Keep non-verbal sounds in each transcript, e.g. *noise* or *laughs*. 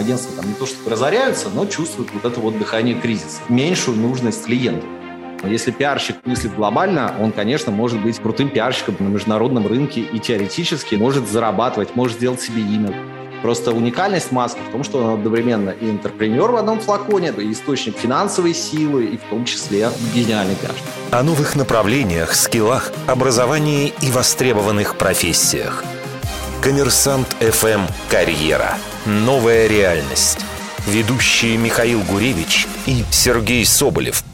агентства там не то чтобы разоряются, но чувствуют вот это вот дыхание кризиса, меньшую нужность клиентов. Если пиарщик мыслит глобально, он, конечно, может быть крутым пиарщиком на международном рынке и теоретически может зарабатывать, может сделать себе имя. Просто уникальность Маска в том, что он одновременно и интерпренер в одном флаконе, и источник финансовой силы, и в том числе гениальный пиарщик. О новых направлениях, скиллах, образовании и востребованных профессиях. Коммерсант ФМ «Карьера». Новая реальность. Ведущие Михаил Гуревич и Сергей Соболев –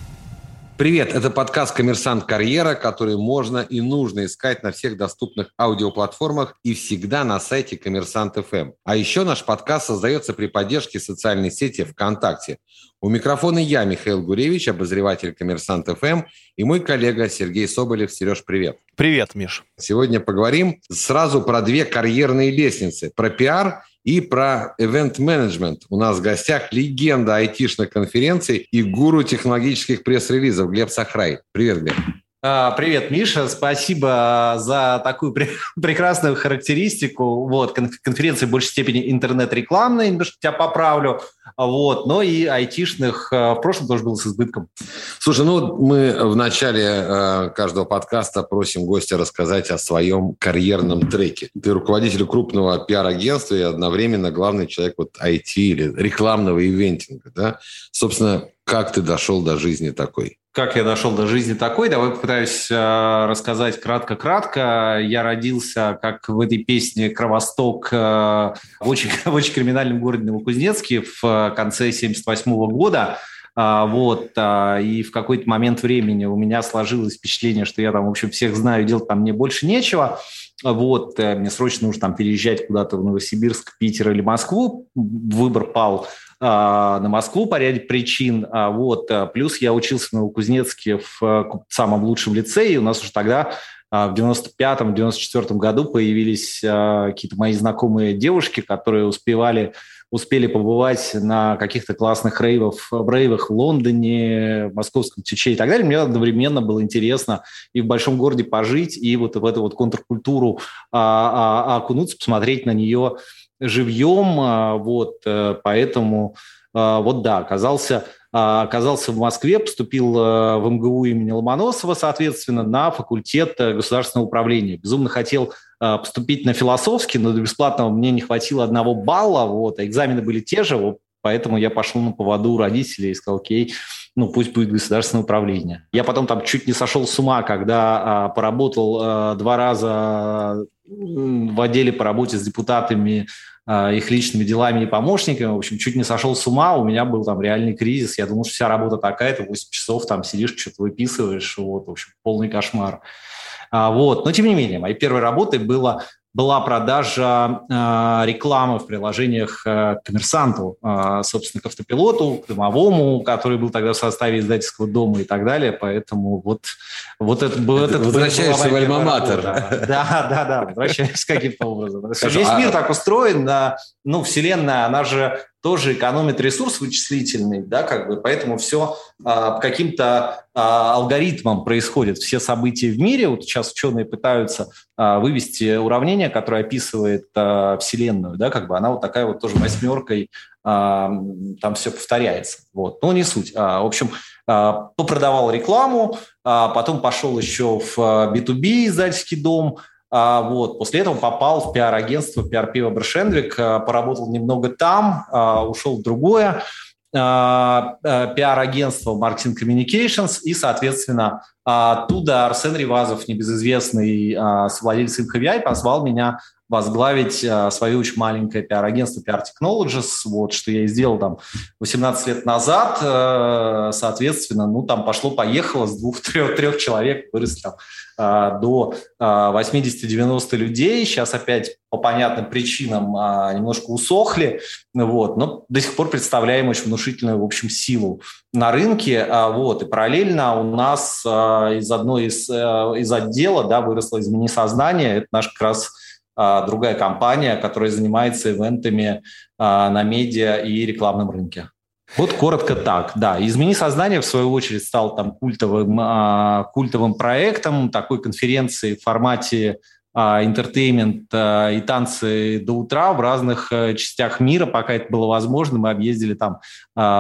Привет, это подкаст «Коммерсант Карьера», который можно и нужно искать на всех доступных аудиоплатформах и всегда на сайте «Коммерсант ФМ». А еще наш подкаст создается при поддержке социальной сети ВКонтакте. У микрофона я, Михаил Гуревич, обозреватель «Коммерсант ФМ», и мой коллега Сергей Соболев. Сереж, привет. Привет, Миш. Сегодня поговорим сразу про две карьерные лестницы, про пиар и про event-менеджмент. У нас в гостях легенда айтишных конференций и гуру технологических пресс-релизов Глеб Сахрай. Привет, Глеб. А, привет, Миша. Спасибо за такую *laughs* прекрасную характеристику. Вот, конференция в большей степени интернет-рекламная, немножко тебя поправлю. Вот, но и айтишных а, в прошлом тоже было с избытком. Слушай, ну мы в начале э, каждого подкаста просим гостя рассказать о своем карьерном треке. Ты руководитель крупного пиар-агентства и одновременно главный человек вот IT или рекламного ивентинга, да? Собственно, как ты дошел до жизни такой? Как я дошел до жизни такой. Давай попытаюсь э, рассказать кратко-кратко. Я родился, как в этой песне «Кровосток» э, в, очень, *laughs* в очень криминальном городе Новокузнецке в э, конце 78 года. А, вот, а, и в какой-то момент времени у меня сложилось впечатление, что я там, в общем, всех знаю, делать там мне больше нечего. Вот, мне срочно нужно там переезжать куда-то в Новосибирск, Питер или Москву. Выбор пал на Москву по ряде причин. А, вот. А, плюс я учился в Новокузнецке в самом лучшем лицее, и у нас уже тогда в 95-94 году появились какие-то мои знакомые девушки, которые успевали успели побывать на каких-то классных рейвах, рейвах в Лондоне, в Московском Тюче и так далее. Мне одновременно было интересно и в большом городе пожить, и вот в эту вот контркультуру а, а, окунуться, посмотреть на нее живьем, а, вот, э, поэтому а, вот да, оказался, а, оказался в Москве, поступил в МГУ имени Ломоносова, соответственно, на факультет э, государственного управления. Безумно хотел поступить на философский, но до бесплатного мне не хватило одного балла, вот, а экзамены были те же, вот, поэтому я пошел на поводу родителей и сказал, окей, ну пусть будет государственное управление. Я потом там чуть не сошел с ума, когда а, поработал а, два раза в отделе по работе с депутатами, а, их личными делами и помощниками. В общем, чуть не сошел с ума, у меня был там реальный кризис. Я думал, что вся работа такая, ты 8 часов там сидишь, что-то выписываешь. Вот, в общем, полный кошмар. А, вот. Но, тем не менее, моей первой работой было была продажа э, рекламы в приложениях э, коммерсанту, э, собственно, к автопилоту, к домовому, который был тогда в составе издательского дома и так далее. Поэтому вот, вот это был... Это возвращаешься в альма-матер. Да, да, да, возвращаюсь каким-то образом. Весь а... мир так устроен, ну, Вселенная, она же тоже экономит ресурс вычислительный, да, как бы, поэтому все а, каким-то а, алгоритмом происходит, все события в мире. Вот сейчас ученые пытаются а, вывести уравнение, которое описывает а, Вселенную, да, как бы она вот такая вот тоже восьмеркой, а, там все повторяется. Вот, но не суть. А, в общем, а, попродавал рекламу, а потом пошел еще в B2B издательский дом, а, вот. После этого попал в пиар-агентство Weber Шендрик, а, поработал немного там, а, ушел в другое пиар-агентство Marketing Communications, и, соответственно, оттуда Арсен Ривазов, небезызвестный владелец InHVI, позвал меня возглавить а, свое очень маленькое пиар-агентство PR Technologies, вот, что я и сделал там 18 лет назад, э, соответственно, ну, там пошло-поехало, с двух-трех *laughs* человек выросли там а, до 80-90 а, людей, сейчас опять по понятным причинам немножко усохли, вот, но до сих пор представляем очень внушительную, в общем, силу на рынке, вот, и параллельно у нас из одной из, э, из отдела, да, выросло измени сознание, это наш как раз а, другая компания, которая занимается ивентами а, на медиа и рекламном рынке. Вот коротко так, да. «Измени сознание», в свою очередь, стал там культовым, а, культовым проектом такой конференции в формате entertainment и танцы до утра в разных частях мира, пока это было возможно. Мы объездили там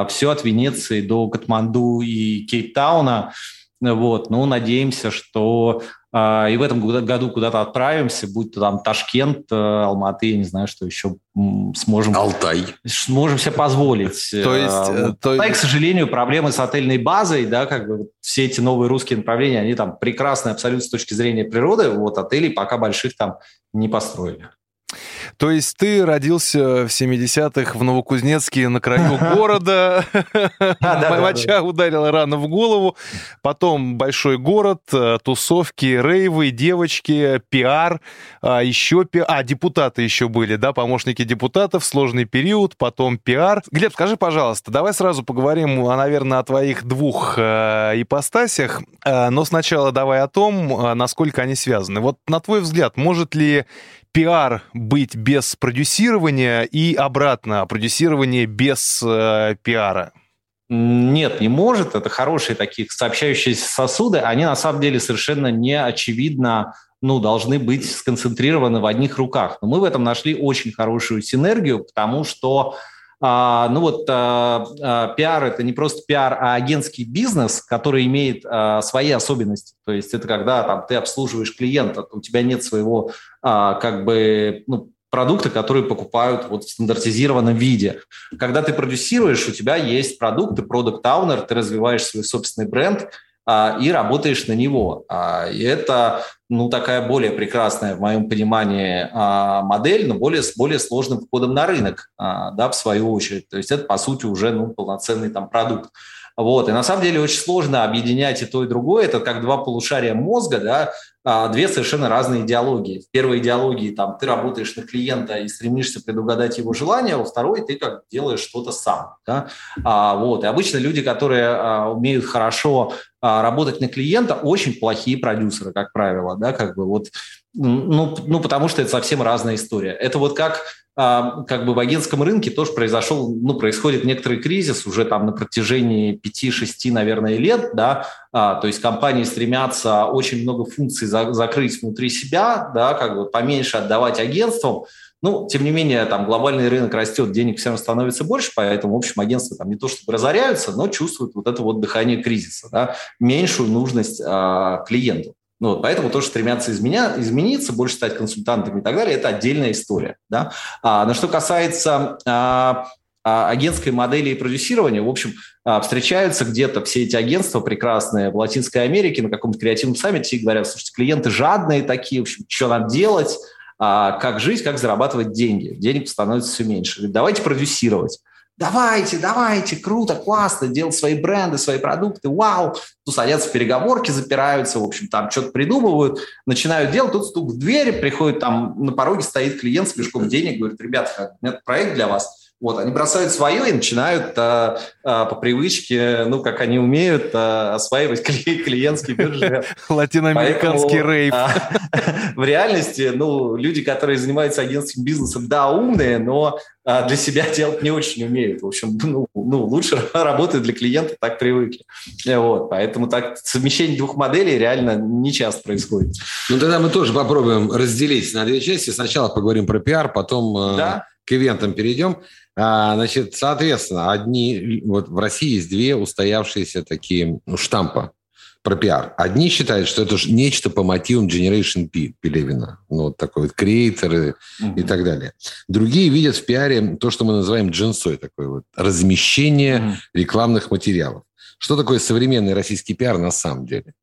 все от Венеции до Катманду и Кейптауна. Вот, ну, надеемся, что а, и в этом году куда-то отправимся, будь то там Ташкент, э, Алматы, я не знаю, что еще сможем... Алтай. Сможем себе позволить. *laughs* То есть... Э, то... Алтай, к сожалению, проблемы с отельной базой, да, как бы все эти новые русские направления, они там прекрасны абсолютно с точки зрения природы, вот отелей пока больших там не построили. То есть ты родился в 70-х в Новокузнецке на краю *laughs* города, *laughs* моча ударила рано в голову, потом большой город, э, тусовки, рейвы, девочки, пиар, а еще пиар, а, депутаты еще были, да, помощники депутатов, сложный период, потом пиар. Глеб, скажи, пожалуйста, давай сразу поговорим, наверное, о твоих двух э, ипостасях, э, но сначала давай о том, насколько они связаны. Вот на твой взгляд, может ли пиар быть без продюсирования и обратно, продюсирование без э, пиара? Нет, не может. Это хорошие такие сообщающиеся сосуды. Они на самом деле совершенно не очевидно ну, должны быть сконцентрированы в одних руках. Но мы в этом нашли очень хорошую синергию, потому что а, ну вот а, а, пиар – это не просто пиар, а агентский бизнес, который имеет а, свои особенности. То есть это когда там, ты обслуживаешь клиента, у тебя нет своего а, как бы ну, продукта, которые покупают вот в стандартизированном виде. Когда ты продюсируешь, у тебя есть продукты, продукт аунер ты развиваешь свой собственный бренд – и работаешь на него. А, и это ну, такая более прекрасная, в моем понимании, а, модель, но более, с более сложным входом на рынок, да, в свою очередь. То есть это, по сути, уже ну, полноценный там продукт. Вот. И на самом деле очень сложно объединять и то, и другое. Это как два полушария мозга, да, а, две совершенно разные идеологии. В первой идеологии там, ты работаешь на клиента и стремишься предугадать его желания, во второй ты как делаешь что-то сам. Да? А, вот. И обычно люди, которые а, умеют хорошо а, работать на клиента, очень плохие продюсеры, как правило. Да? Как бы вот, ну, ну, потому что это совсем разная история. Это вот как как бы в агентском рынке тоже произошел, ну, происходит некоторый кризис уже там на протяжении 5-6, наверное, лет, да, а, то есть компании стремятся очень много функций за, закрыть внутри себя, да, как бы поменьше отдавать агентствам, ну, тем не менее, там глобальный рынок растет, денег всем становится больше, поэтому, в общем, агентства там не то чтобы разоряются, но чувствуют вот это вот дыхание кризиса, да, меньшую нужность а, клиентов. Ну, вот, поэтому тоже стремятся изменя, измениться, больше стать консультантами и так далее. Это отдельная история. Да? А, но что касается а, а, агентской модели и продюсирования, в общем, а, встречаются где-то все эти агентства прекрасные в Латинской Америке на каком-то креативном саммите и говорят, слушайте, клиенты жадные такие, в общем, что надо делать, а, как жить, как зарабатывать деньги. Денег становится все меньше. Говорят, давайте продюсировать давайте, давайте, круто, классно, делать свои бренды, свои продукты, вау. Тут садятся в переговорки, запираются, в общем, там что-то придумывают, начинают делать, тут стук в двери, приходит там, на пороге стоит клиент с мешком денег, говорит, ребята, у меня проект для вас, вот, они бросают свое и начинают а, а, по привычке, ну, как они умеют, а, осваивать *laughs* клиентский бюджет. *laughs* Латиноамериканский рейв. А, *laughs* в реальности, ну, люди, которые занимаются агентским бизнесом, да, умные, но а, для себя делать не очень умеют. В общем, ну, ну лучше работают для клиента, так привыкли. Вот, поэтому так совмещение двух моделей реально не часто происходит. Ну, тогда мы тоже попробуем разделить на две части. Сначала поговорим про пиар, потом да? к ивентам перейдем. А, значит, соответственно, одни, вот в России есть две устоявшиеся такие ну, штампа про пиар. Одни считают, что это нечто по мотивам Generation P Пелевина. Ну, вот такой вот креаторы mm-hmm. и так далее. Другие видят в пиаре то, что мы называем джинсой, такое вот размещение mm-hmm. рекламных материалов. Что такое современный российский пиар на самом деле?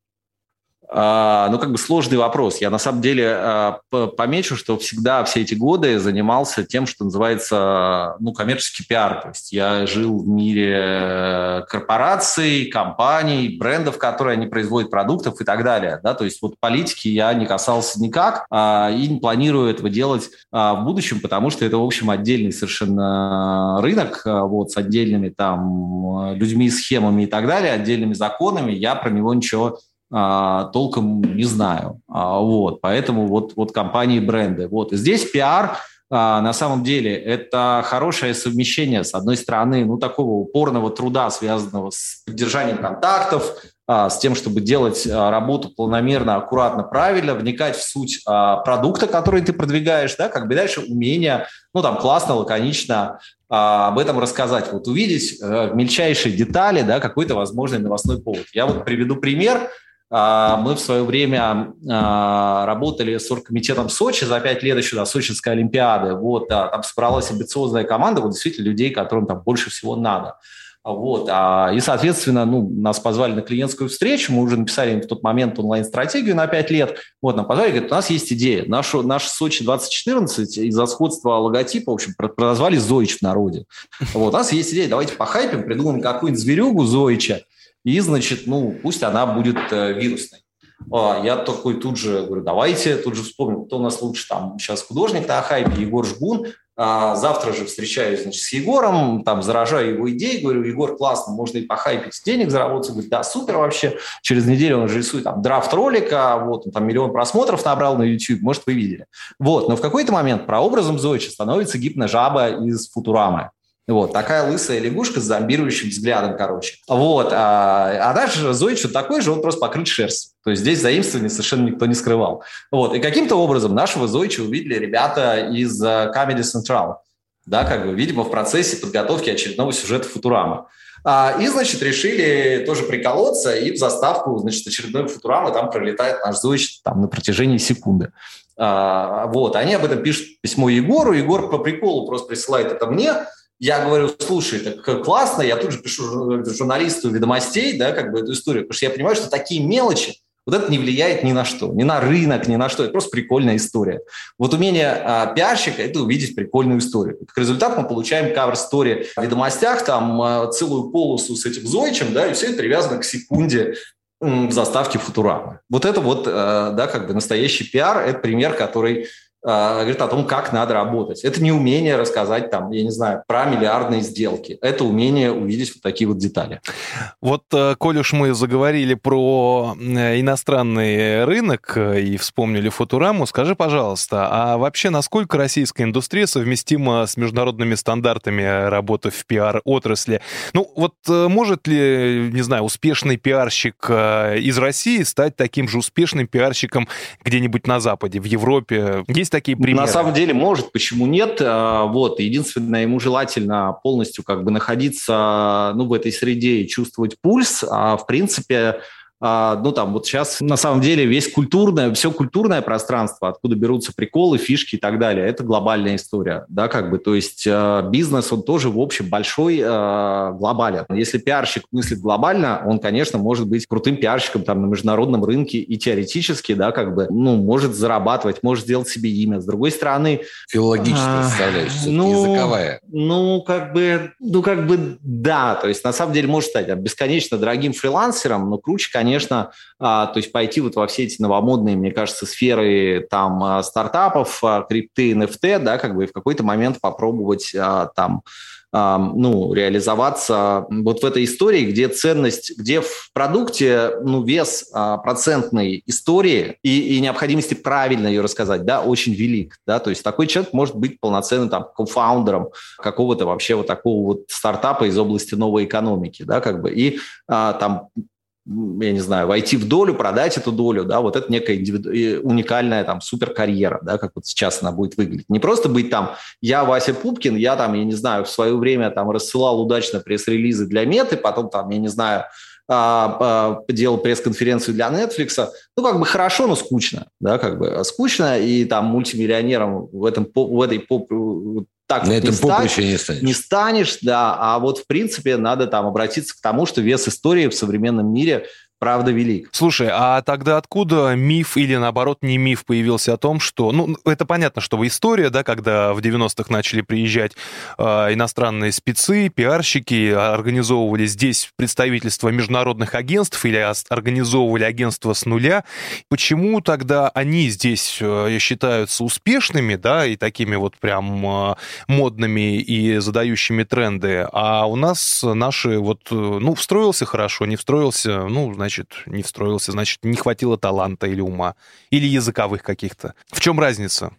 А, ну, как бы сложный вопрос. Я на самом деле а, помечу, что всегда все эти годы занимался тем, что называется ну, коммерческий пиар. То есть я жил в мире э, корпораций, компаний, брендов, которые они производят продуктов и так далее. Да? То есть вот политики я не касался никак а, и не планирую этого делать в будущем, потому что это, в общем, отдельный совершенно рынок вот, с отдельными там людьми, схемами и так далее, отдельными законами. Я про него ничего толком не знаю. А, вот, поэтому вот, вот компании, бренды. Вот. Здесь пиар а, на самом деле это хорошее совмещение, с одной стороны, ну, такого упорного труда, связанного с поддержанием контактов, а, с тем, чтобы делать а, работу планомерно, аккуратно, правильно, вникать в суть а, продукта, который ты продвигаешь, да, как бы дальше умение, ну, там, классно, лаконично об этом рассказать, вот увидеть э, мельчайшие детали, да, какой-то возможный новостной повод. Я вот приведу пример. Мы в свое время работали с оргкомитетом Сочи за пять лет еще до Сочинской Олимпиады. Вот, там собралась амбициозная команда, вот действительно людей, которым там больше всего надо. Вот. А, и, соответственно, ну, нас позвали на клиентскую встречу, мы уже написали им в тот момент онлайн-стратегию на 5 лет. Вот, нам позвали, говорят, у нас есть идея. Нашу, наш Сочи 2014 из-за сходства логотипа, в общем, прозвали Зоич в народе. Вот, у нас есть идея, давайте похайпим, придумаем какую-нибудь зверюгу Зоича, и, значит, ну, пусть она будет э, вирусной. А, я такой тут же говорю, давайте, тут же вспомнил, кто у нас лучше там сейчас художник на хайпе, Егор Жгун, а завтра же встречаюсь значит, с Егором, там заражаю его идеи, говорю, Егор, классно, можно и похайпить, денег заработать. Говорит, да, супер вообще. Через неделю он же рисует там драфт ролика, вот, он там миллион просмотров набрал на YouTube, может, вы видели. Вот, но в какой-то момент прообразом Зойча становится гипножаба из Футурамы. Вот, такая лысая лягушка с зомбирующим взглядом, короче. Вот, а, а дальше Зойчу такой же, он просто покрыт шерстью. То есть здесь заимствование совершенно никто не скрывал. Вот, и каким-то образом нашего Зойча увидели ребята из uh, Comedy Central. Да, как бы, видимо, в процессе подготовки очередного сюжета Футурама. А, и, значит, решили тоже приколоться, и в заставку, значит, очередной Футурамы там пролетает наш Зойч там на протяжении секунды. А, вот, они об этом пишут письмо Егору, Егор по приколу просто присылает это мне, я говорю, слушай, так классно, я тут же пишу журналисту ведомостей, да, как бы эту историю, потому что я понимаю, что такие мелочи, вот это не влияет ни на что, ни на рынок, ни на что. Это просто прикольная история. Вот умение а, пиарщика – это увидеть прикольную историю. Как результат мы получаем кавер-стори в ведомостях, там а, целую полосу с этим Зойчем, да, и все это привязано к секунде в заставке Футурамы. Вот это вот, а, да, как бы настоящий пиар – это пример, который говорит о том, как надо работать. Это не умение рассказать там, я не знаю, про миллиардные сделки. Это умение увидеть вот такие вот детали. Вот, э, коль уж мы заговорили про э, иностранный рынок э, и вспомнили Футураму, скажи, пожалуйста, а вообще насколько российская индустрия совместима с международными стандартами работы в пиар-отрасли? Ну, вот может ли, не знаю, успешный пиарщик из России стать таким же успешным пиарщиком где-нибудь на Западе, в Европе? Есть такие примеры? На самом деле может, почему нет? А, вот, единственное, ему желательно полностью как бы находиться ну, в этой среде и чувствовать пульс, а в принципе ну, там, вот сейчас, на самом деле, весь культурное, все культурное пространство, откуда берутся приколы, фишки и так далее, это глобальная история, да, как бы, то есть э, бизнес, он тоже, в общем, большой, э, глобален. Если пиарщик мыслит глобально, он, конечно, может быть крутым пиарщиком там на международном рынке и теоретически, да, как бы, ну, может зарабатывать, может сделать себе имя. С другой стороны... Филологическая а, составляющая, ну, языковая. Ну, как бы, ну, как бы, да, то есть, на самом деле, может стать бесконечно дорогим фрилансером, но круче, конечно, конечно, а, то есть пойти вот во все эти новомодные, мне кажется, сферы там а, стартапов, а, крипты, NFT, да, как бы и в какой-то момент попробовать там ну, реализоваться вот в этой истории, где ценность, где в продукте ну, вес процентной истории и, и необходимости правильно ее рассказать, да, очень велик, да, то есть такой человек может быть полноценным там кофаундером какого-то вообще вот такого вот стартапа из области новой экономики, да, как бы, и там я не знаю, войти в долю, продать эту долю, да, вот это некая индивиду... уникальная там суперкарьера, да, как вот сейчас она будет выглядеть. Не просто быть там, я Вася Пупкин, я там, я не знаю, в свое время там рассылал удачно пресс-релизы для Меты, потом там, я не знаю, а, а, делал пресс-конференцию для Netflix. Ну, как бы хорошо, но скучно, да, как бы скучно, и там мультимиллионером в, этом, в этой поп, так На этом поприще не станешь. Не станешь, да. А вот, в принципе, надо там обратиться к тому, что вес истории в современном мире правда велик. Слушай, а тогда откуда миф или, наоборот, не миф появился о том, что... Ну, это понятно, что история, да, когда в 90-х начали приезжать э, иностранные спецы, пиарщики, организовывали здесь представительства международных агентств или организовывали агентство с нуля. Почему тогда они здесь э, считаются успешными, да, и такими вот прям э, модными и задающими тренды, а у нас наши вот, э, ну, встроился хорошо, не встроился, ну, значит, не встроился, значит, не хватило таланта или ума, или языковых каких-то. В чем разница?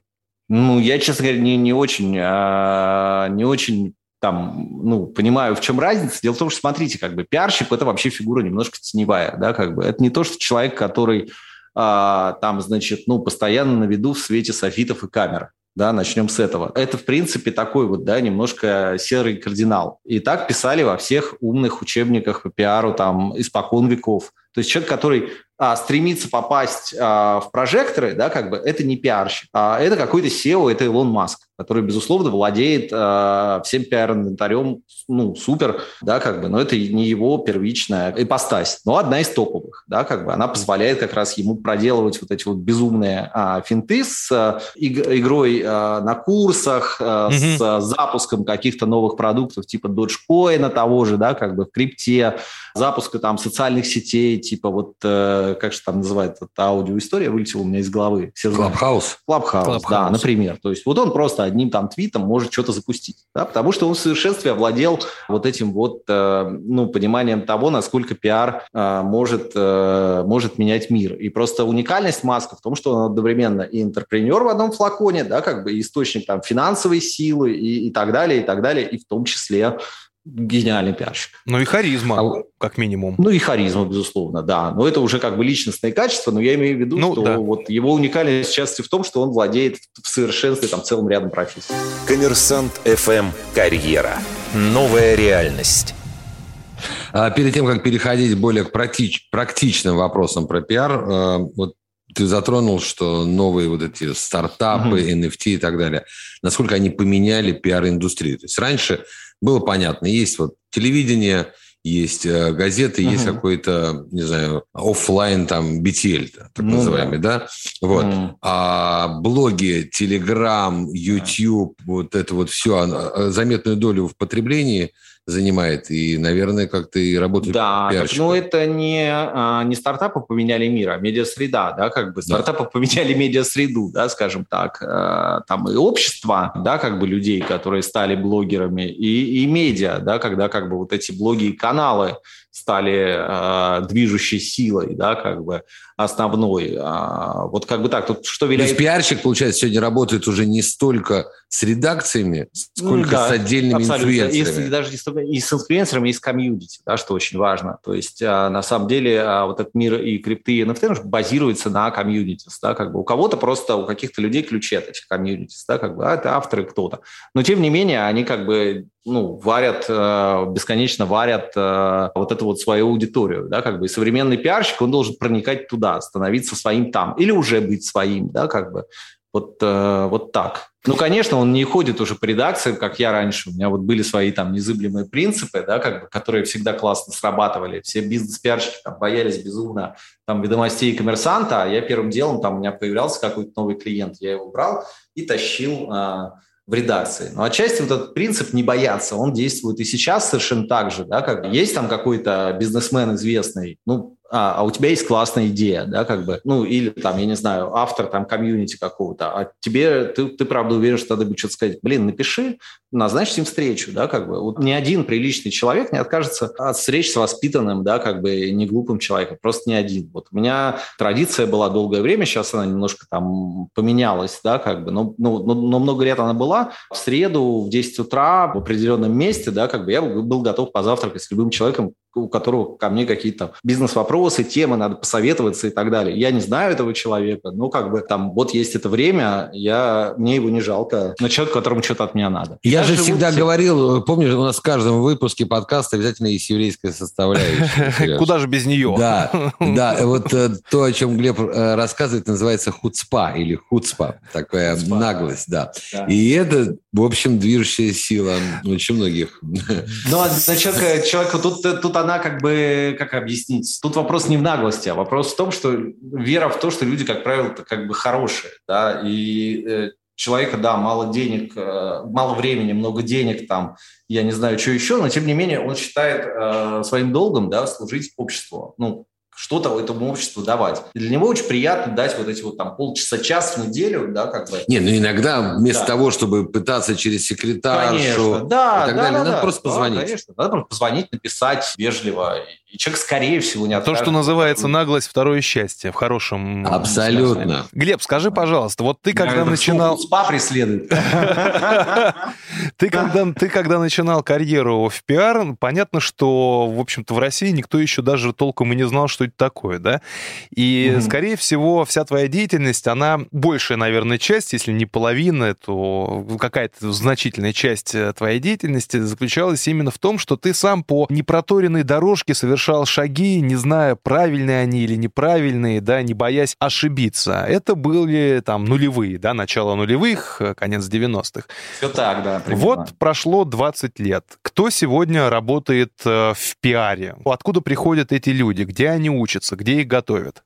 Ну, я, честно говоря, не, не очень, а, не очень там, ну, понимаю, в чем разница. Дело в том, что, смотрите, как бы пиарщик – это вообще фигура немножко теневая, да, как бы. Это не то, что человек, который а, там, значит, ну, постоянно на виду в свете софитов и камер да, начнем с этого. Это, в принципе, такой вот, да, немножко серый кардинал. И так писали во всех умных учебниках по пиару там испокон веков. То есть человек, который а, стремится попасть а, в прожекторы, да, как бы это не пиарщик, а это какой-то SEO, это Илон Маск, который, безусловно, владеет а, всем пиар-инвентарем, ну, супер, да, как бы, но это не его первичная ипостась, но одна из топовых, да, как бы, она позволяет как раз ему проделывать вот эти вот безумные а, финты с а, игрой а, на курсах, а, mm-hmm. с запуском каких-то новых продуктов типа Dogecoin того же, да, как бы в крипте, запуска там социальных сетей, типа вот э, как же там называется эта аудиоистория, вылетела у меня из головы. Clubhouse? Clubhouse, да, например. То есть вот он просто одним там твитом может что-то запустить, да, потому что он в совершенстве овладел вот этим вот, э, ну, пониманием того, насколько пиар э, может, э, может менять мир. И просто уникальность Маска в том, что он одновременно и entrepreneur в одном флаконе, да, как бы источник там финансовой силы и, и так далее, и так далее, и в том числе гениальный пиарщик. Ну и харизма, а, как минимум. Ну и харизма, безусловно, да. Но это уже как бы личностные качества, но я имею в виду, ну, что да. вот его уникальность части в том, что он владеет в совершенстве там целым рядом профессий. Коммерсант FM «Карьера». Новая реальность. А перед тем, как переходить более к практич, практичным вопросам про пиар, э, вот ты затронул, что новые вот эти стартапы, uh-huh. NFT и так далее, насколько они поменяли пиар-индустрию. То есть раньше было понятно, есть вот телевидение, есть э, газеты, uh-huh. есть какой-то, не знаю, офлайн там BTL, так ну, называемый, да, да? вот. Uh-huh. А блоги, Telegram, YouTube, uh-huh. вот это вот все, э, заметную долю в потреблении – занимает, и, наверное, как-то и работает Да, так, ну это не, а, не стартапы поменяли мир, а медиасреда, да, как бы стартапы да. поменяли медиасреду, да, скажем так, э, там и общество, да, как бы людей, которые стали блогерами, и, и медиа, да, когда как бы вот эти блоги и каналы стали э, движущей силой, да, как бы основной. А, вот как бы так, тут что виляет... То есть пиарщик, получается, сегодня работает уже не столько с редакциями, сколько да, с отдельными абсолютно. инфлюенсерами. И, даже не столько и с инфлюенсерами, и с комьюнити, да, что очень важно. То есть а, на самом деле а, вот этот мир и крипты, и NFT базируется на комьюнити, да, как бы у кого-то просто, у каких-то людей ключи от этих комьюнити, да, как бы, а это авторы кто-то. Но тем не менее, они как бы ну, варят, э, бесконечно варят э, вот эту вот свою аудиторию, да, как бы, и современный пиарщик, он должен проникать туда, становиться своим там, или уже быть своим, да, как бы, вот, э, вот так. Ну, конечно, он не ходит уже по редакциям, как я раньше. У меня вот были свои там незыблемые принципы, да, как бы, которые всегда классно срабатывали. Все бизнес-пиарщики там боялись безумно там ведомостей и коммерсанта, а я первым делом, там у меня появлялся какой-то новый клиент, я его брал и тащил в редакции. Но отчасти вот этот принцип не бояться, он действует и сейчас совершенно так же, да, как есть там какой-то бизнесмен известный, ну, а, а у тебя есть классная идея, да, как бы, ну, или там, я не знаю, автор там комьюнити какого-то, а тебе, ты, ты правда уверен, что надо будет что-то сказать, блин, напиши, назначь им встречу, да, как бы, вот ни один приличный человек не откажется от встреч с воспитанным, да, как бы, не глупым человеком, просто ни один. Вот у меня традиция была долгое время, сейчас она немножко там поменялась, да, как бы, но, но, но много лет она была, в среду в 10 утра в определенном месте, да, как бы, я был готов позавтракать с любым человеком, у которого ко мне какие-то бизнес-вопросы, темы, надо посоветоваться и так далее. Я не знаю этого человека, но как бы там вот есть это время, я, мне его не жалко, но человек, которому что-то от меня надо. Я, я же всегда в... говорил, помнишь, у нас в каждом выпуске подкаста обязательно есть еврейская составляющая. *laughs* Куда же без нее? Да, да, *laughs* вот э, то, о чем Глеб э, рассказывает, называется хуцпа или хуцпа, такая наглость, да. И это, в общем, движущая сила очень многих. Ну, а человек, человек тут, тут она как бы, как объяснить? Тут вопрос не в наглости, а вопрос в том, что вера в то, что люди, как правило, как бы хорошие, да, и э, человека, да, мало денег, э, мало времени, много денег там, я не знаю, что еще, но тем не менее он считает э, своим долгом, да, служить обществу. Ну, что-то этому обществу давать. И для него очень приятно дать вот эти вот там полчаса, час в неделю, да, как бы. Не, ну иногда вместо да. того, чтобы пытаться через секретаршу конечно, да, и так да, далее, да, надо да, просто да, позвонить. Конечно, надо просто позвонить, написать вежливо, и человек, скорее всего, не откажет. То, что называется наглость, второе счастье, в хорошем Абсолютно. Смысле. Глеб, скажи, пожалуйста, вот ты когда начинал... СПА преследует. *laughs* Ты когда, ты когда начинал карьеру в пиар, понятно, что, в общем-то, в России никто еще даже толком и не знал, что это такое, да? И, скорее всего, вся твоя деятельность, она большая, наверное, часть, если не половина, то какая-то значительная часть э, твоей деятельности заключалась именно в том, что ты сам по непроторенной дорожке совершал шаги, не зная, правильные они или неправильные, да, не боясь ошибиться. Это были там нулевые, да, начало нулевых, э, конец 90-х. Все так, да. Примерно. Вот прошло 20 лет. Кто сегодня работает э, в пиаре? Откуда приходят эти люди? Где они учатся? Где их готовят?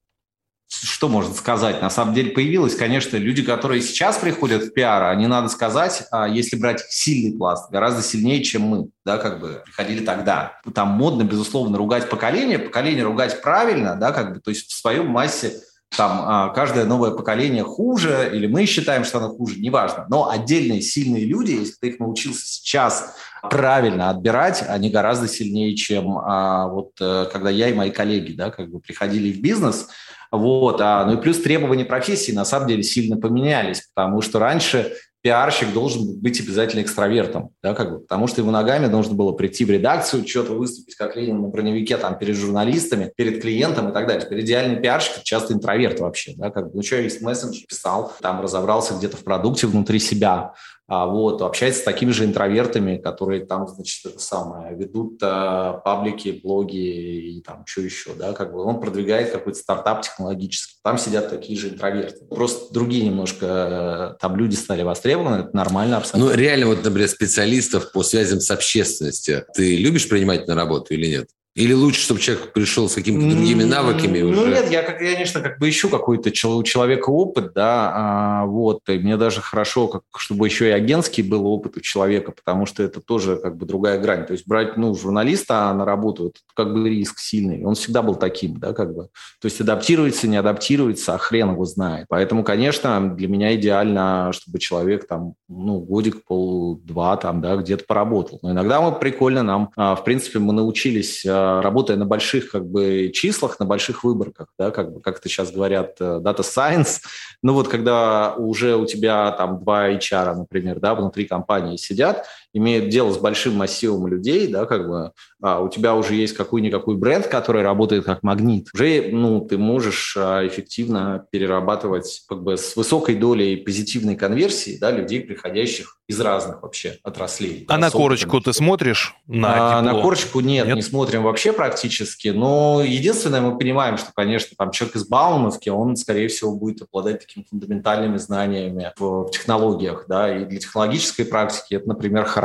Что можно сказать? На самом деле появилось, конечно, люди, которые сейчас приходят в пиар, они, надо сказать, а, если брать сильный пласт, гораздо сильнее, чем мы, да, как бы приходили тогда. Там модно, безусловно, ругать поколение, поколение ругать правильно, да, как бы, то есть в своем массе там а, каждое новое поколение хуже, или мы считаем, что оно хуже, неважно. Но отдельные сильные люди, если ты их научился сейчас правильно отбирать, они гораздо сильнее, чем а, вот э, когда я и мои коллеги, да, как бы приходили в бизнес, вот, а, ну и плюс требования профессии на самом деле сильно поменялись, потому что раньше пиарщик должен быть обязательно экстравертом, да, как бы, потому что ему ногами нужно было прийти в редакцию, что-то выступить, как Ленин на броневике, там, перед журналистами, перед клиентом и так далее. Теперь идеальный пиарщик часто интроверт вообще, да, как бы, ну что, есть мессенджер, писал, там, разобрался где-то в продукте внутри себя, а, вот, общается с такими же интровертами, которые там, значит, это самое, ведут а, паблики, блоги и там что еще, да, как бы он продвигает какой-то стартап технологический. Там сидят такие же интроверты. Просто другие немножко там люди стали востребованы, это нормально абсолютно. Ну, реально, вот, например, специалистов по связям с общественностью. Ты любишь принимать на работу или нет? Или лучше, чтобы человек пришел с какими-то другими навыками ну, уже? Ну нет, я, конечно, как бы ищу какой-то у человека опыт, да, а, вот, и мне даже хорошо, как, чтобы еще и агентский был опыт у человека, потому что это тоже как бы другая грань. То есть брать, ну, журналиста на работу, это как бы риск сильный. Он всегда был таким, да, как бы. То есть адаптируется, не адаптируется, а хрен его знает. Поэтому, конечно, для меня идеально, чтобы человек там, ну, годик, пол-два там, да, где-то поработал. Но иногда мы прикольно, нам, а, в принципе, мы научились а, работая на больших как бы числах, на больших выборках, да, как как это сейчас говорят, э, data science, ну вот когда уже у тебя там два HR, например, да, внутри компании сидят, имеют дело с большим массивом людей, да, как бы, а у тебя уже есть какой-никакой бренд, который работает как магнит, уже, ну, ты можешь а, эффективно перерабатывать как бы с высокой долей позитивной конверсии, да, людей, приходящих из разных вообще отраслей. А да, на корочку ты смотришь? На, а, на корочку нет, нет, не смотрим вообще практически, но единственное, мы понимаем, что, конечно, там человек из Баумовки, он, скорее всего, будет обладать такими фундаментальными знаниями в, в технологиях, да, и для технологической практики это, например, хорошо,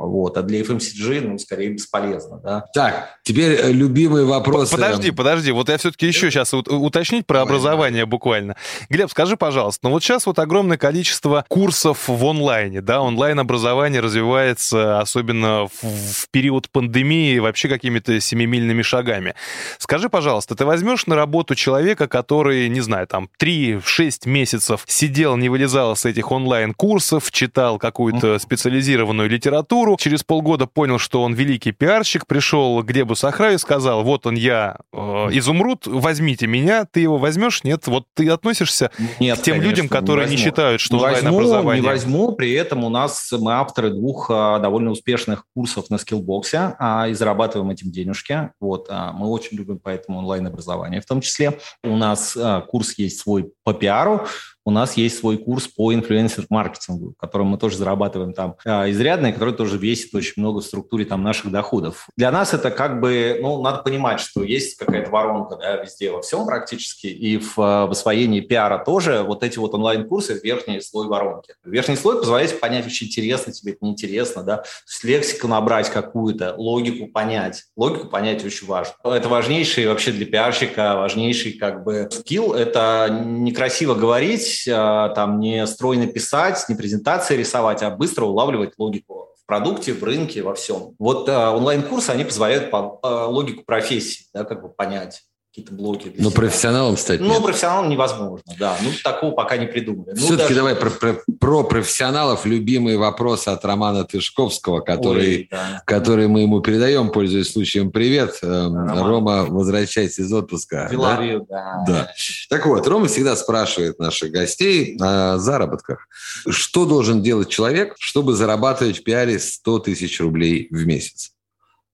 вот, а для FMCG, ну, скорее бесполезно, да. Так, теперь э, любимый вопрос. Подожди, подожди, вот я все-таки еще сейчас уточнить про образование буквально. Глеб, скажи, пожалуйста, ну вот сейчас вот огромное количество курсов в онлайне, да, онлайн-образование развивается, особенно в, в период пандемии, вообще какими-то семимильными шагами. Скажи, пожалуйста, ты возьмешь на работу человека, который, не знаю, там 3-6 месяцев сидел, не вылезал с этих онлайн-курсов, читал какую-то специализированную литературу, через полгода понял, что он великий пиарщик, пришел к Глебу Сахраю и сказал, вот он я, э, изумруд, возьмите меня, ты его возьмешь? Нет, вот ты относишься Нет, к тем конечно, людям, которые не, не считают, что онлайн-образование... Не возьму, при этом у нас мы авторы двух а, довольно успешных курсов на скиллбоксе а, и зарабатываем этим денежки. Вот, а, мы очень любим поэтому онлайн-образование в том числе. У нас а, курс есть свой по пиару, у нас есть свой курс по инфлюенсер-маркетингу, которым мы тоже зарабатываем там а, изрядно, и который тоже весит очень много в структуре там наших доходов. Для нас это как бы, ну, надо понимать, что есть какая-то воронка да, везде, во всем практически, и в, а, в освоении пиара тоже вот эти вот онлайн-курсы – верхний слой воронки. Верхний слой позволяет понять, вообще интересно тебе это неинтересно, да, то есть лексику набрать какую-то, логику понять. Логику понять очень важно. Это важнейший вообще для пиарщика, важнейший как бы скилл – это некрасиво говорить, а, там не стройно писать, не презентации рисовать, а быстро улавливать логику в продукте, в рынке, во всем. Вот а, онлайн-курсы, они позволяют по, а, логику профессии, да, как бы понять какие-то блоки. Ну, профессионалом стать Ну, нет. профессионалом невозможно, да. Ну, такого пока не придумали. Ну, Все-таки даже... давай про, про, про профессионалов любимые вопросы от Романа Тышковского, который, Ой, да. который мы ему передаем, пользуясь случаем. Привет, эм, Роман. Рома, возвращайся из отпуска. Белорию, да? да. да. Так вот, Рома всегда спрашивает наших гостей о заработках. Что должен делать человек, чтобы зарабатывать в пиаре 100 тысяч рублей в месяц?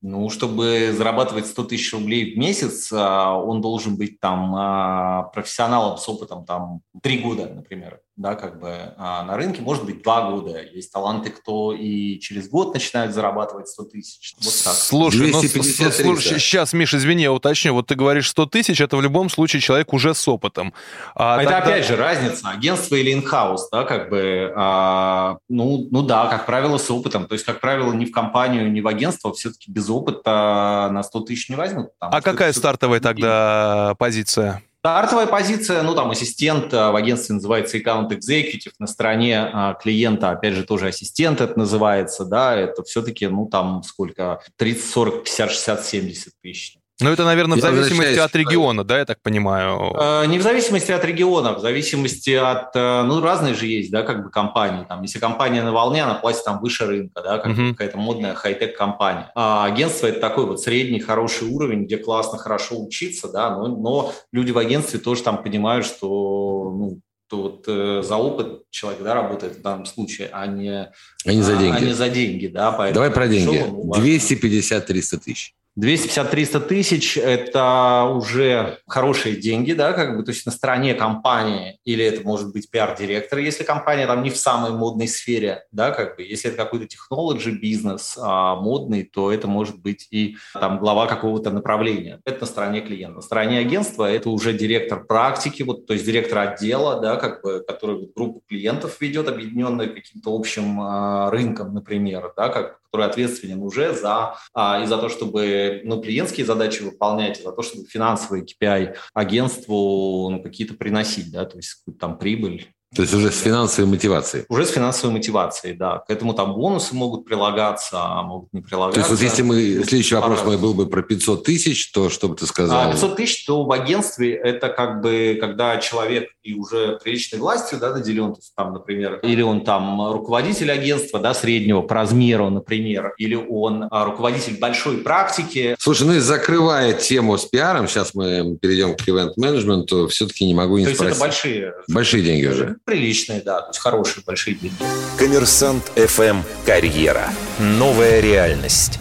Ну, чтобы зарабатывать 100 тысяч рублей в месяц, а, он должен быть там а, профессионалом с опытом там три года, например да, как бы а на рынке, может быть, два года. Есть таланты, кто и через год начинают зарабатывать 100 тысяч. Вот так. Слушай, ну, слушай, сейчас, Миша, извини, я уточню. Вот ты говоришь 100 тысяч, это в любом случае человек уже с опытом. А, а это тогда... опять же разница, агентство или инхаус, да, как бы, а, ну, ну да, как правило, с опытом. То есть, как правило, ни в компанию, ни в агентство все-таки без опыта на 100 тысяч не возьмут. А какая стартовая тогда позиция? Стартовая позиция, ну, там, ассистент э, в агентстве называется аккаунт executive, на стороне а, клиента, опять же, тоже ассистент это называется, да, это все-таки, ну, там, сколько, 30, 40, 50, 60, 70 тысяч. Ну, это, наверное, в зависимости от региона, да, я так понимаю? Э, не в зависимости от региона, в зависимости от... Э, ну, разные же есть, да, как бы компании. Там, если компания на волне, она платит там выше рынка, да, как uh-huh. какая-то модная хай-тек компания. А агентство – это такой вот средний, хороший уровень, где классно, хорошо учиться, да, но, но люди в агентстве тоже там понимают, что, ну, то вот э, за опыт человек да, работает в данном случае, а не, а не за деньги. А не за деньги да, Давай про деньги. 250-300 тысяч. 250-300 тысяч – это уже хорошие деньги, да, как бы, то есть на стороне компании, или это может быть пиар-директор, если компания там не в самой модной сфере, да, как бы, если это какой-то технологий бизнес а, модный, то это может быть и там глава какого-то направления. Это на стороне клиента. На стороне агентства это уже директор практики, вот, то есть директор отдела, да, как бы, который вот, группу клиентов ведет, объединенную каким-то общим а, рынком, например, да, как который ответственен уже за, а, и за то, чтобы ну, клиентские задачи выполнять, и за то, чтобы финансовые KPI агентству ну, какие-то приносить, да, то есть там прибыль то есть уже с финансовой мотивацией? Уже с финансовой мотивацией, да. К этому там бонусы могут прилагаться, а могут не прилагаться. То есть вот если мы, следующий вопрос мой был бы про 500 тысяч, то что бы ты сказал? 500 а, тысяч, то в агентстве это как бы, когда человек и уже приличной властью да, наделен, то есть там, например, или он там руководитель агентства да, среднего по размеру, например, или он а, руководитель большой практики. Слушай, ну и закрывая тему с пиаром, сейчас мы перейдем к ивент-менеджменту, все-таки не могу не то спросить. То есть это большие... Большие деньги уже приличные, да, то есть хорошие, большие деньги. Коммерсант FM «Карьера». Новая реальность.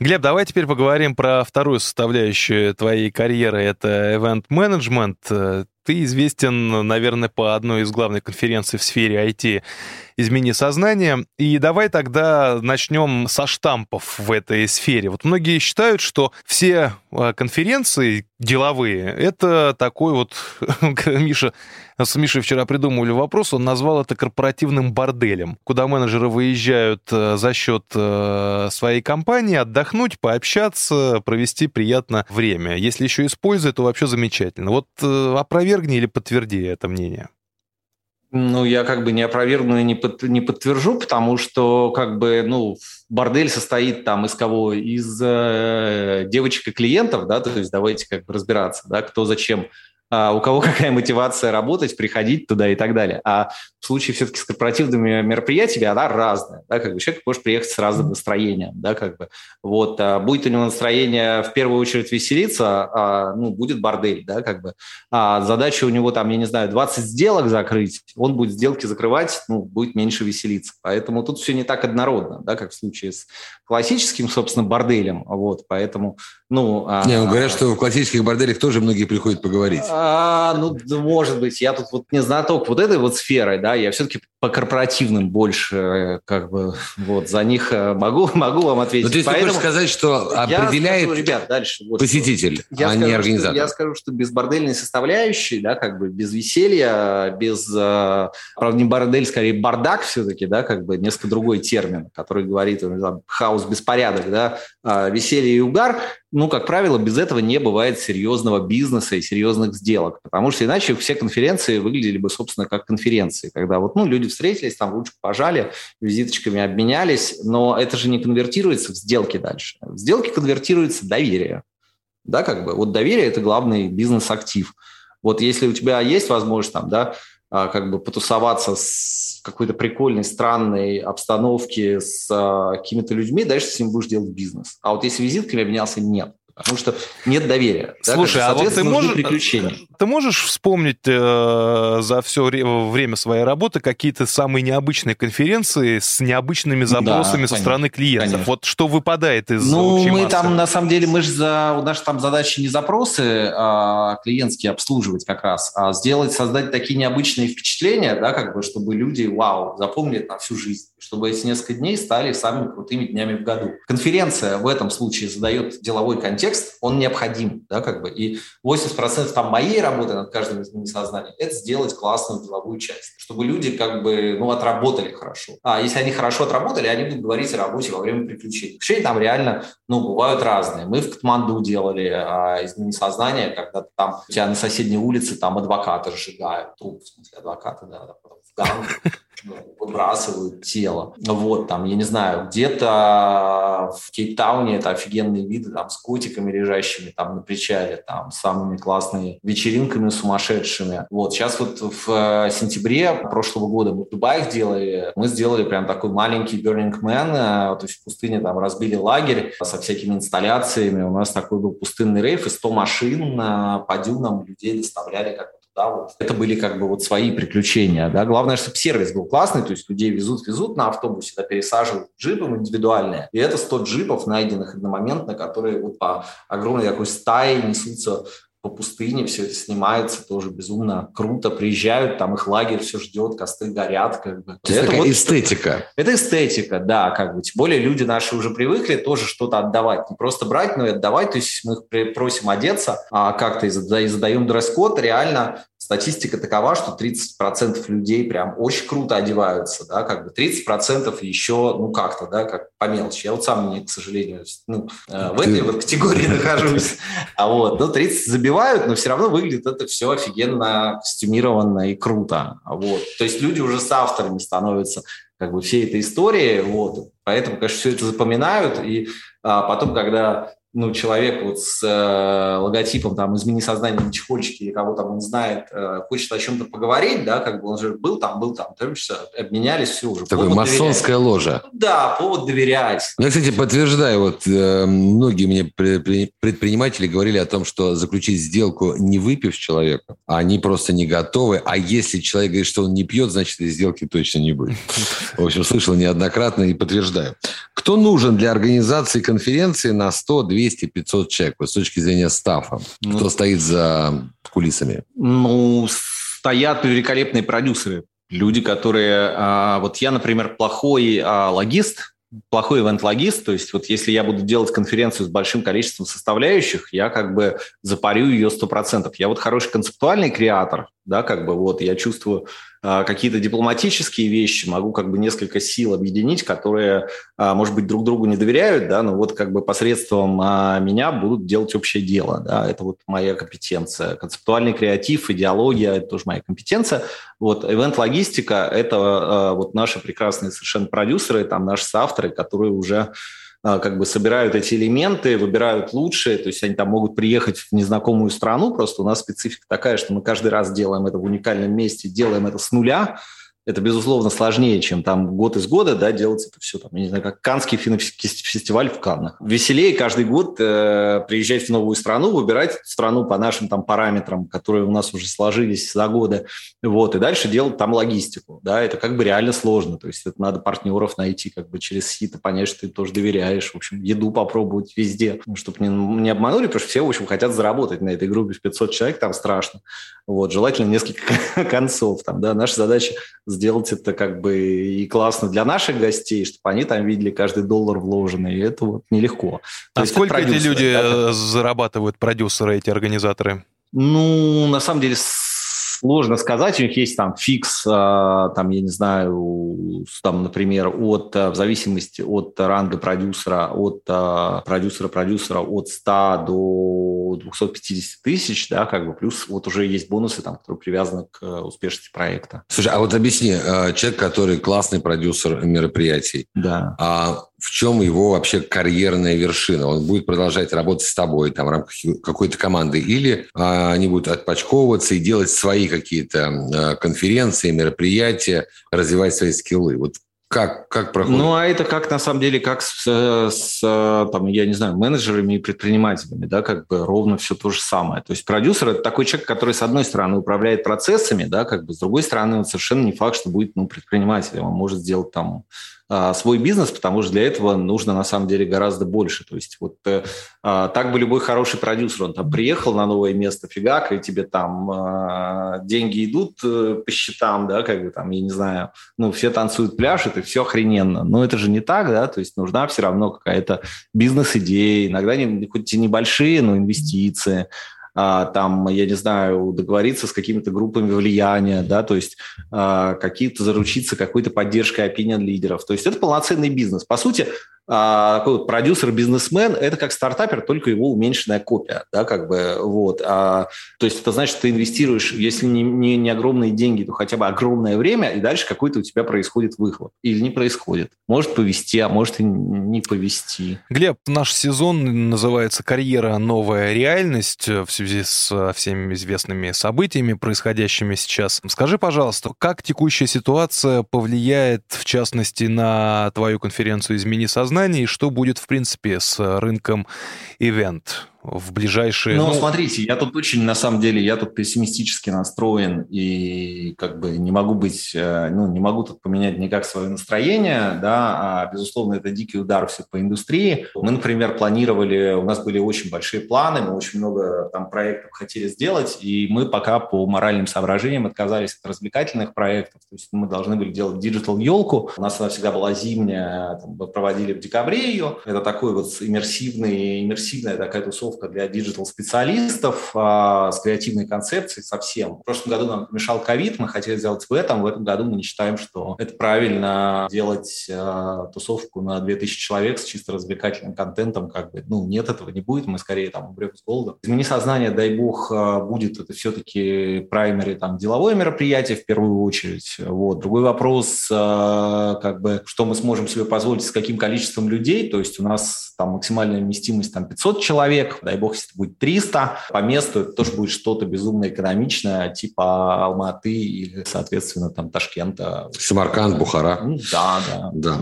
Глеб, давай теперь поговорим про вторую составляющую твоей карьеры. Это event-менеджмент. Ты известен, наверное, по одной из главных конференций в сфере IT «Измени сознание». И давай тогда начнем со штампов в этой сфере. Вот многие считают, что все а, конференции деловые — это такой вот... *laughs* Миша, с Мишей вчера придумывали вопрос, он назвал это корпоративным борделем, куда менеджеры выезжают э, за счет э, своей компании отдохнуть, пообщаться, провести приятно время. Если еще используют, то вообще замечательно. Вот э, опровергни или подтверди это мнение. Ну, я как бы не опровергну и не, под, не подтвержу, потому что как бы, ну, бордель состоит там из кого? Из э, девочек и клиентов, да, то есть давайте как бы разбираться, да, кто зачем а, у кого *laughs* какая мотивация работать, приходить туда и так далее. А в случае все-таки с корпоративными мероприятиями она разная. Да, как бы человек может приехать с разным настроением. Да, как бы. вот, а будет у него настроение в первую очередь веселиться, а, ну, будет бордель. Да, как бы. а задача у него там, я не знаю, 20 сделок закрыть, он будет сделки закрывать, ну, будет меньше веселиться. Поэтому тут все не так однородно, да, как в случае с классическим, собственно, борделем. Вот, поэтому, ну... А, не, ну, говорят, что в классических борделях тоже многие приходят поговорить. А, ну, может быть, я тут вот не знаток вот этой вот сферы, да, я все-таки по корпоративным больше, как бы, вот, за них э, могу, *laughs* могу вам ответить. Ну, ты Поэтому хочешь сказать, что определяет скажу, ребят, дальше, вот, посетитель, я а скажу, не организатор? Что, я скажу, что без бордельной составляющей, да, как бы без веселья, без, э, правда, не бордель, скорее бардак все-таки, да, как бы несколько другой термин, который говорит, там, хаос, беспорядок, да, а веселье и угар, ну, как правило, без этого не бывает серьезного бизнеса и серьезных сделок, потому что иначе все конференции выглядели бы, собственно, как конференции, когда вот, ну, люди встретились, там ручку пожали, визиточками обменялись, но это же не конвертируется в сделки дальше. В сделки конвертируется доверие. да, как бы. Вот доверие – это главный бизнес-актив. Вот если у тебя есть возможность там, да, а, как бы потусоваться с какой-то прикольной, странной обстановке с а, какими-то людьми, дальше с ним будешь делать бизнес. А вот если визитками обменялся, нет. Потому что нет доверия. Слушай, да, а вот ты можешь, приключения. ты можешь вспомнить э, за все время своей работы какие-то самые необычные конференции с необычными запросами да, со стороны клиентов? Конечно. Вот что выпадает из Ну, общей мы массы? там, на самом деле, мы же за... У нас там задача не запросы а клиентские обслуживать как раз, а сделать, создать такие необычные впечатления, да, как бы, чтобы люди, вау, запомнили на всю жизнь. Чтобы эти несколько дней стали самыми крутыми днями в году. Конференция в этом случае задает деловой контекст, он необходим, да, как бы, и 80% там моей работы над каждым из несознаний – это сделать классную деловую часть, чтобы люди как бы, ну, отработали хорошо. А если они хорошо отработали, они будут говорить о работе во время приключений. Приключения там реально, ну, бывают разные. Мы в Катманду делали а, из несознания, когда там у тебя на соседней улице там адвокаты сжигают, труп, в смысле, адвокаты, да, да в выбрасывают тело. Вот, там, я не знаю, где-то в Кейптауне это офигенные виды, там, с котиками лежащими там на причале, там, самыми классными вечеринками сумасшедшими. Вот, сейчас вот в э, сентябре прошлого года мы в Дубае делали, мы сделали прям такой маленький Burning Man, э, то есть в пустыне там разбили лагерь со всякими инсталляциями, у нас такой был пустынный рейф, и 100 машин э, по дюнам людей доставляли как да, вот. Это были как бы вот свои приключения. Да. Главное, чтобы сервис был классный, то есть людей везут-везут на автобусе, да, пересаживают джипом индивидуальные. И это 100 джипов, найденных одномоментно, которые вот по огромной такой стае несутся по пустыне, все это снимается, тоже безумно круто. Приезжают, там их лагерь все ждет, косты горят. Как бы. То это такая вот, эстетика. Это эстетика, да, как бы. Тем более люди наши уже привыкли тоже что-то отдавать. Не просто брать, но и отдавать. То есть мы их просим одеться, а как-то и задаем дресс-код, реально статистика такова, что 30% людей прям очень круто одеваются, да, как бы 30% еще, ну, как-то, да, как по мелочи. Я вот сам, не, к сожалению, ну, э, в этой вот категории *laughs* нахожусь. А вот, ну, 30 забивают, но все равно выглядит это все офигенно костюмированно и круто. Вот. То есть люди уже с авторами становятся как бы всей этой истории, вот. Поэтому, конечно, все это запоминают, и а, потом, когда ну, человек вот с э, логотипом там «Измени сознание на чехольчике» или кого там он знает, э, хочет о чем-то поговорить, да, как бы он же был там, был там, все, обменялись, все уже. Такое масонская доверять. ложа. Да, повод доверять. Я, кстати, подтверждаю, вот э, многие мне предприниматели говорили о том, что заключить сделку не выпив человека, они просто не готовы, а если человек говорит, что он не пьет, значит, этой сделки точно не будет. В общем, слышал неоднократно и подтверждаю. Кто нужен для организации конференции на 100, 200, 500 человек вот, с точки зрения стафа? Ну, Кто стоит за кулисами? Ну, стоят великолепные продюсеры. Люди, которые... А, вот я, например, плохой а, логист, плохой ивент-логист, то есть вот если я буду делать конференцию с большим количеством составляющих, я как бы запарю ее 100%. Я вот хороший концептуальный креатор, да, как бы вот я чувствую какие-то дипломатические вещи, могу как бы несколько сил объединить, которые, э, может быть, друг другу не доверяют, да, но вот как бы посредством э, меня будут делать общее дело, да, это вот моя компетенция. Концептуальный креатив, идеология – это тоже моя компетенция. Вот ивент-логистика – это вот наши прекрасные совершенно продюсеры, там наши соавторы, которые уже а, как бы собирают эти элементы, выбирают лучшие, то есть они там могут приехать в незнакомую страну, просто у нас специфика такая, что мы каждый раз делаем это в уникальном месте, делаем это с нуля, это, безусловно, сложнее, чем там год из года, да, делать это все, там, я не знаю, как Канский фестиваль в Каннах. Веселее каждый год э, приезжать в новую страну, выбирать страну по нашим там параметрам, которые у нас уже сложились за годы, вот, и дальше делать там логистику, да, это как бы реально сложно, то есть это надо партнеров найти, как бы через сито понять, что ты тоже доверяешь, в общем, еду попробовать везде, ну, чтобы не, не обманули, потому что все, в общем, хотят заработать на этой группе в 500 человек, там страшно, вот, желательно несколько *laughs* концов, там, да, наша задача сделать это как бы и классно для наших гостей, чтобы они там видели каждый доллар вложенный, и это вот нелегко. То а сколько эти люди да? зарабатывают, продюсеры, эти организаторы? Ну, на самом деле, сложно сказать. У них есть там фикс, а, там, я не знаю, там, например, от, в зависимости от ранга продюсера, от продюсера-продюсера от 100 до до 250 тысяч, да, как бы, плюс вот уже есть бонусы, там, которые привязаны к успешности проекта. Слушай, а вот объясни, человек, который классный продюсер мероприятий, да. а в чем его вообще карьерная вершина? Он будет продолжать работать с тобой там, в рамках какой-то команды или а, они будут отпочковываться и делать свои какие-то а, конференции, мероприятия, развивать свои скиллы? Вот как, как проходит? Ну, а это как, на самом деле, как с, с, там, я не знаю, менеджерами и предпринимателями, да, как бы ровно все то же самое. То есть продюсер – это такой человек, который, с одной стороны, управляет процессами, да, как бы, с другой стороны, он совершенно не факт, что будет, ну, предпринимателем. Он может сделать там свой бизнес, потому что для этого нужно на самом деле гораздо больше. То есть вот э, а, так бы любой хороший продюсер, он там приехал на новое место, фигак, и тебе там а, деньги идут э, по счетам, да, как бы там, я не знаю, ну, все танцуют, пляшут, и все охрененно. Но это же не так, да, то есть нужна все равно какая-то бизнес-идея, иногда не, хоть и небольшие, но инвестиции, а, там, я не знаю, договориться с какими-то группами влияния, да, то есть а, какие-то заручиться какой-то поддержкой опинион лидеров. То есть это полноценный бизнес. По сути, а, такой вот продюсер-бизнесмен – это как стартапер, только его уменьшенная копия, да, как бы, вот. А, то есть это значит, ты инвестируешь, если не, не, не огромные деньги, то хотя бы огромное время, и дальше какой-то у тебя происходит выхлоп. Или не происходит. Может повести, а может и не повести. Глеб, наш сезон называется «Карьера. Новая реальность» в связи с всеми известными событиями, происходящими сейчас. Скажи, пожалуйста, как текущая ситуация повлияет, в частности, на твою конференцию «Измени сознание», сознании, что будет, в принципе, с рынком ивент в ближайшие... Ну, ну, смотрите, я тут очень, на самом деле, я тут пессимистически настроен и как бы не могу быть, э, ну, не могу тут поменять никак свое настроение, да, а, безусловно, это дикий удар все по индустрии. Мы, например, планировали, у нас были очень большие планы, мы очень много там проектов хотели сделать, и мы пока по моральным соображениям отказались от развлекательных проектов, то есть мы должны были делать digital-елку, у нас она всегда была зимняя, там, проводили в декабре ее, это такой вот иммерсивный, иммерсивная такая тусовка подготовка для digital-специалистов а, с креативной концепцией совсем. В прошлом году нам помешал ковид, мы хотели сделать в этом, в этом году мы не считаем, что это правильно делать а, тусовку на 2000 человек с чисто развлекательным контентом, как бы, ну, нет, этого не будет, мы скорее там умрем с голода. Измени сознание, дай бог, а, будет это все-таки праймери, там, деловое мероприятие в первую очередь. Вот. Другой вопрос, а, как бы, что мы сможем себе позволить, с каким количеством людей, то есть у нас там максимальная вместимость там 500 человек, дай бог, если это будет 300, по месту это тоже будет что-то безумно экономичное, типа Алматы или, соответственно, там Ташкента. Самарканд, Бухара. Ну, да, да. да.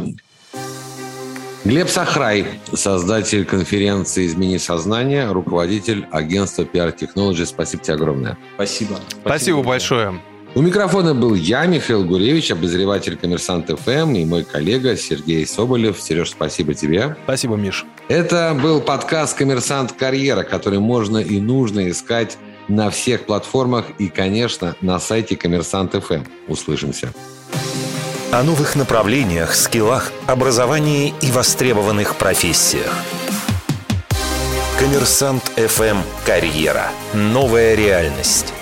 Глеб Сахрай, создатель конференции «Измени сознание», руководитель агентства PR Technology. Спасибо тебе огромное. Спасибо. Спасибо, Спасибо большое. У микрофона был я, Михаил Гуревич, обозреватель «Коммерсант ФМ» и мой коллега Сергей Соболев. Сереж, спасибо тебе. Спасибо, Миш. Это был подкаст «Коммерсант Карьера», который можно и нужно искать на всех платформах и, конечно, на сайте «Коммерсант ФМ». Услышимся. О новых направлениях, скиллах, образовании и востребованных профессиях. «Коммерсант ФМ. Карьера. Новая реальность».